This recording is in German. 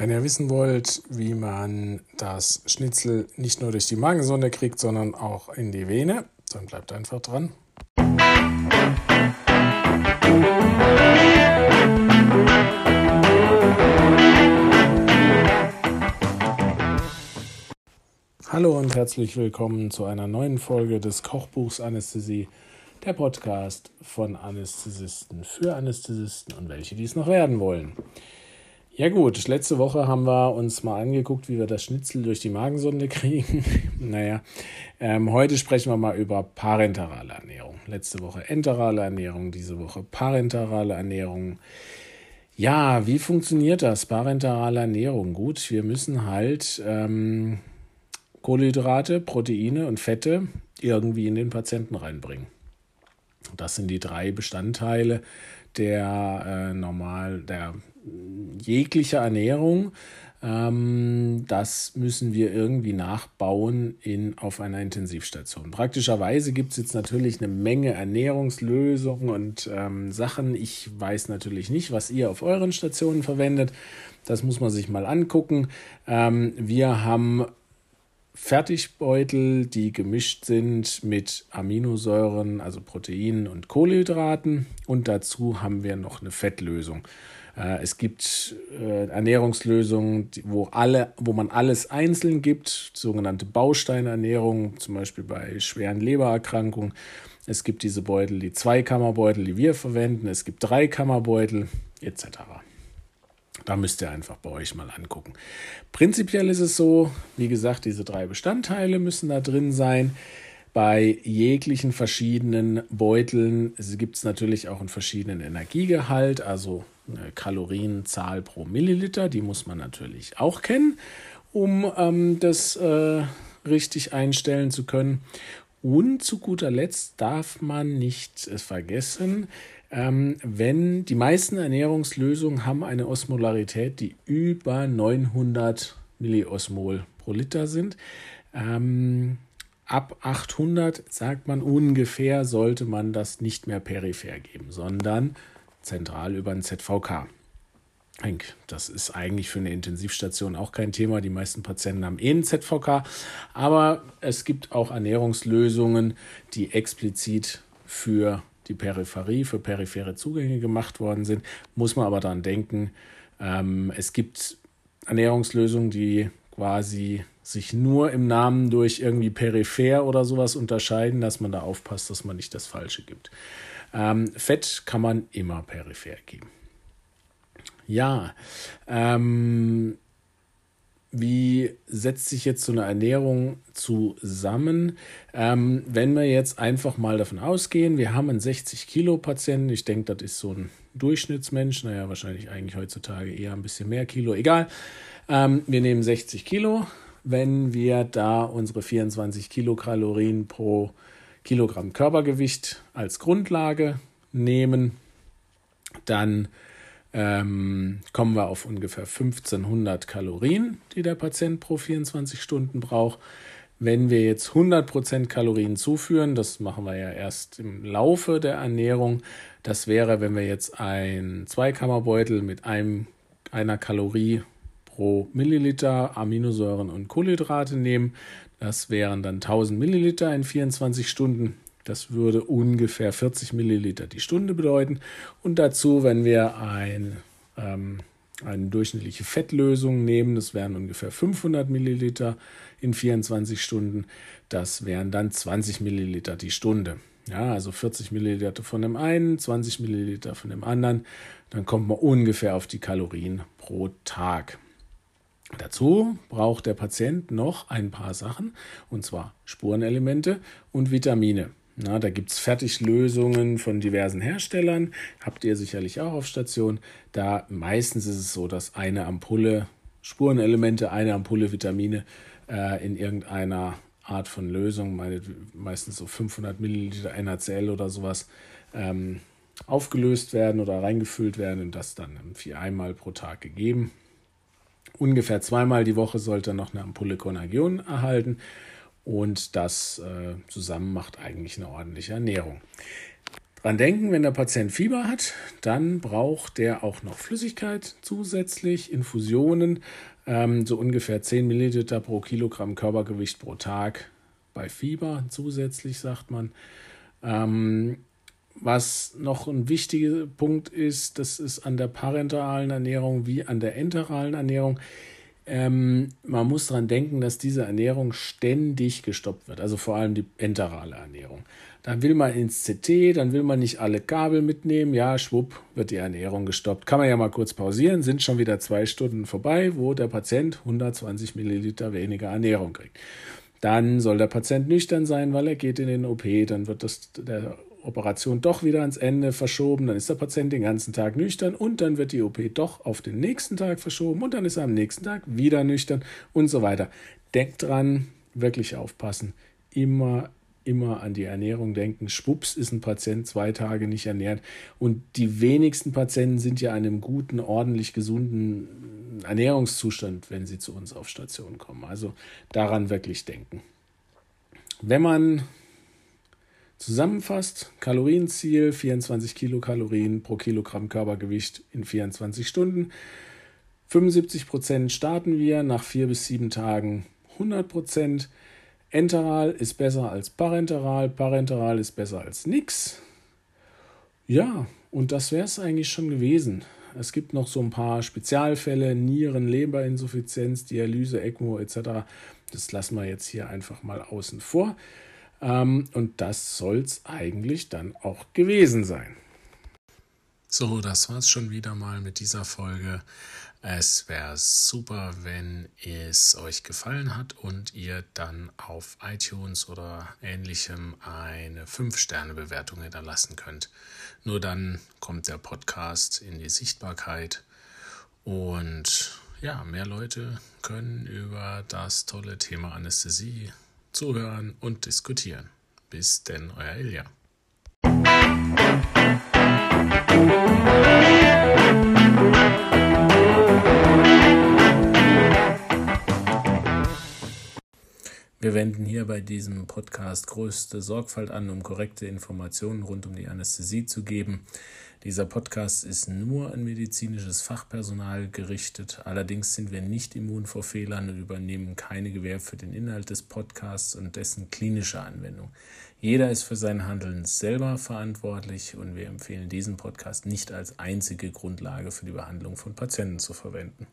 Wenn ihr wissen wollt, wie man das Schnitzel nicht nur durch die Magensonde kriegt, sondern auch in die Vene, dann bleibt einfach dran. Hallo und herzlich willkommen zu einer neuen Folge des Kochbuchs Anästhesie, der Podcast von Anästhesisten für Anästhesisten und welche dies noch werden wollen. Ja gut, letzte Woche haben wir uns mal angeguckt, wie wir das Schnitzel durch die Magensonde kriegen. naja, ähm, heute sprechen wir mal über parenterale Ernährung. Letzte Woche enterale Ernährung, diese Woche parenterale Ernährung. Ja, wie funktioniert das? Parenterale Ernährung. Gut, wir müssen halt ähm, Kohlenhydrate, Proteine und Fette irgendwie in den Patienten reinbringen. Das sind die drei Bestandteile der äh, normal der jeglicher Ernährung. Ähm, das müssen wir irgendwie nachbauen in, auf einer Intensivstation. Praktischerweise gibt es jetzt natürlich eine Menge Ernährungslösungen und ähm, Sachen. Ich weiß natürlich nicht, was ihr auf euren Stationen verwendet. Das muss man sich mal angucken. Ähm, wir haben Fertigbeutel, die gemischt sind mit Aminosäuren, also Proteinen und Kohlenhydraten. Und dazu haben wir noch eine Fettlösung. Äh, es gibt äh, Ernährungslösungen, wo, alle, wo man alles einzeln gibt, sogenannte Bausteinernährung, zum Beispiel bei schweren Lebererkrankungen. Es gibt diese Beutel, die Zweikammerbeutel, die wir verwenden. Es gibt Dreikammerbeutel etc. Da müsst ihr einfach bei euch mal angucken. Prinzipiell ist es so, wie gesagt, diese drei Bestandteile müssen da drin sein. Bei jeglichen verschiedenen Beuteln gibt es natürlich auch einen verschiedenen Energiegehalt, also eine Kalorienzahl pro Milliliter, die muss man natürlich auch kennen, um ähm, das äh, richtig einstellen zu können. Und zu guter Letzt darf man nicht vergessen, ähm, wenn die meisten Ernährungslösungen haben eine Osmolarität, die über 900 Milliosmol pro Liter sind. Ähm, ab 800 sagt man ungefähr, sollte man das nicht mehr peripher geben, sondern zentral über ein ZVK. Das ist eigentlich für eine Intensivstation auch kein Thema. Die meisten Patienten haben eh einen ZVK. Aber es gibt auch Ernährungslösungen, die explizit für die Peripherie, für periphere Zugänge gemacht worden sind. Muss man aber daran denken, ähm, es gibt Ernährungslösungen, die quasi sich nur im Namen durch irgendwie peripher oder sowas unterscheiden, dass man da aufpasst, dass man nicht das Falsche gibt. Ähm, Fett kann man immer peripher geben. Ja, ähm, wie setzt sich jetzt so eine Ernährung zusammen? Ähm, wenn wir jetzt einfach mal davon ausgehen, wir haben einen 60 Kilo Patienten, ich denke, das ist so ein Durchschnittsmensch, naja, wahrscheinlich eigentlich heutzutage eher ein bisschen mehr Kilo, egal. Ähm, wir nehmen 60 Kilo, wenn wir da unsere 24 Kilokalorien pro Kilogramm Körpergewicht als Grundlage nehmen, dann ähm, kommen wir auf ungefähr 1500 Kalorien, die der Patient pro 24 Stunden braucht. Wenn wir jetzt 100% Kalorien zuführen, das machen wir ja erst im Laufe der Ernährung, das wäre, wenn wir jetzt einen Zweikammerbeutel mit einem, einer Kalorie pro Milliliter Aminosäuren und Kohlenhydrate nehmen, das wären dann 1000 Milliliter in 24 Stunden. Das würde ungefähr 40 Milliliter die Stunde bedeuten. Und dazu, wenn wir ein, ähm, eine durchschnittliche Fettlösung nehmen, das wären ungefähr 500 Milliliter in 24 Stunden. Das wären dann 20 Milliliter die Stunde. Ja, also 40 Milliliter von dem einen, 20 Milliliter von dem anderen. Dann kommt man ungefähr auf die Kalorien pro Tag. Dazu braucht der Patient noch ein paar Sachen, und zwar Spurenelemente und Vitamine. Na, da gibt es Fertiglösungen von diversen Herstellern, habt ihr sicherlich auch auf Station. Da meistens ist es so, dass eine Ampulle Spurenelemente, eine Ampulle Vitamine äh, in irgendeiner Art von Lösung, meine, meistens so 500 Milliliter NaCl oder sowas, ähm, aufgelöst werden oder reingefüllt werden und das dann einmal pro Tag gegeben. Ungefähr zweimal die Woche sollte noch eine Ampulle Conagion erhalten und das äh, zusammen macht eigentlich eine ordentliche Ernährung. Dran denken, wenn der Patient Fieber hat, dann braucht der auch noch Flüssigkeit zusätzlich, Infusionen, ähm, so ungefähr 10 Milliliter pro Kilogramm Körpergewicht pro Tag bei Fieber zusätzlich, sagt man. Ähm, was noch ein wichtiger Punkt ist, das ist an der parenteralen Ernährung wie an der enteralen Ernährung. Ähm, man muss daran denken, dass diese Ernährung ständig gestoppt wird, also vor allem die enterale Ernährung. Dann will man ins CT, dann will man nicht alle Kabel mitnehmen, ja, schwupp, wird die Ernährung gestoppt. Kann man ja mal kurz pausieren, sind schon wieder zwei Stunden vorbei, wo der Patient 120 Milliliter weniger Ernährung kriegt. Dann soll der Patient nüchtern sein, weil er geht in den OP, dann wird das, der Operation doch wieder ans Ende verschoben, dann ist der Patient den ganzen Tag nüchtern und dann wird die OP doch auf den nächsten Tag verschoben und dann ist er am nächsten Tag wieder nüchtern und so weiter. Denkt dran, wirklich aufpassen, immer immer an die Ernährung denken. Schwupps ist ein Patient zwei Tage nicht ernährt. Und die wenigsten Patienten sind ja in einem guten, ordentlich gesunden Ernährungszustand, wenn sie zu uns auf Station kommen. Also daran wirklich denken. Wenn man Zusammenfasst, Kalorienziel 24 Kilokalorien pro Kilogramm Körpergewicht in 24 Stunden. 75 Prozent starten wir nach vier bis sieben Tagen 100 Prozent. Enteral ist besser als parenteral, parenteral ist besser als nix. Ja, und das wäre es eigentlich schon gewesen. Es gibt noch so ein paar Spezialfälle, Nieren, Leberinsuffizienz, Dialyse, ECMO etc. Das lassen wir jetzt hier einfach mal außen vor. Ähm, und das soll es eigentlich dann auch gewesen sein. So, das war es schon wieder mal mit dieser Folge. Es wäre super, wenn es euch gefallen hat und ihr dann auf iTunes oder ähnlichem eine 5-Sterne-Bewertung hinterlassen könnt. Nur dann kommt der Podcast in die Sichtbarkeit und ja, mehr Leute können über das tolle Thema Anästhesie zuhören und diskutieren. Bis denn, euer Ilja. Wir wenden hier bei diesem Podcast größte Sorgfalt an, um korrekte Informationen rund um die Anästhesie zu geben. Dieser Podcast ist nur an medizinisches Fachpersonal gerichtet. Allerdings sind wir nicht immun vor Fehlern und übernehmen keine Gewähr für den Inhalt des Podcasts und dessen klinische Anwendung. Jeder ist für sein Handeln selber verantwortlich und wir empfehlen diesen Podcast nicht als einzige Grundlage für die Behandlung von Patienten zu verwenden.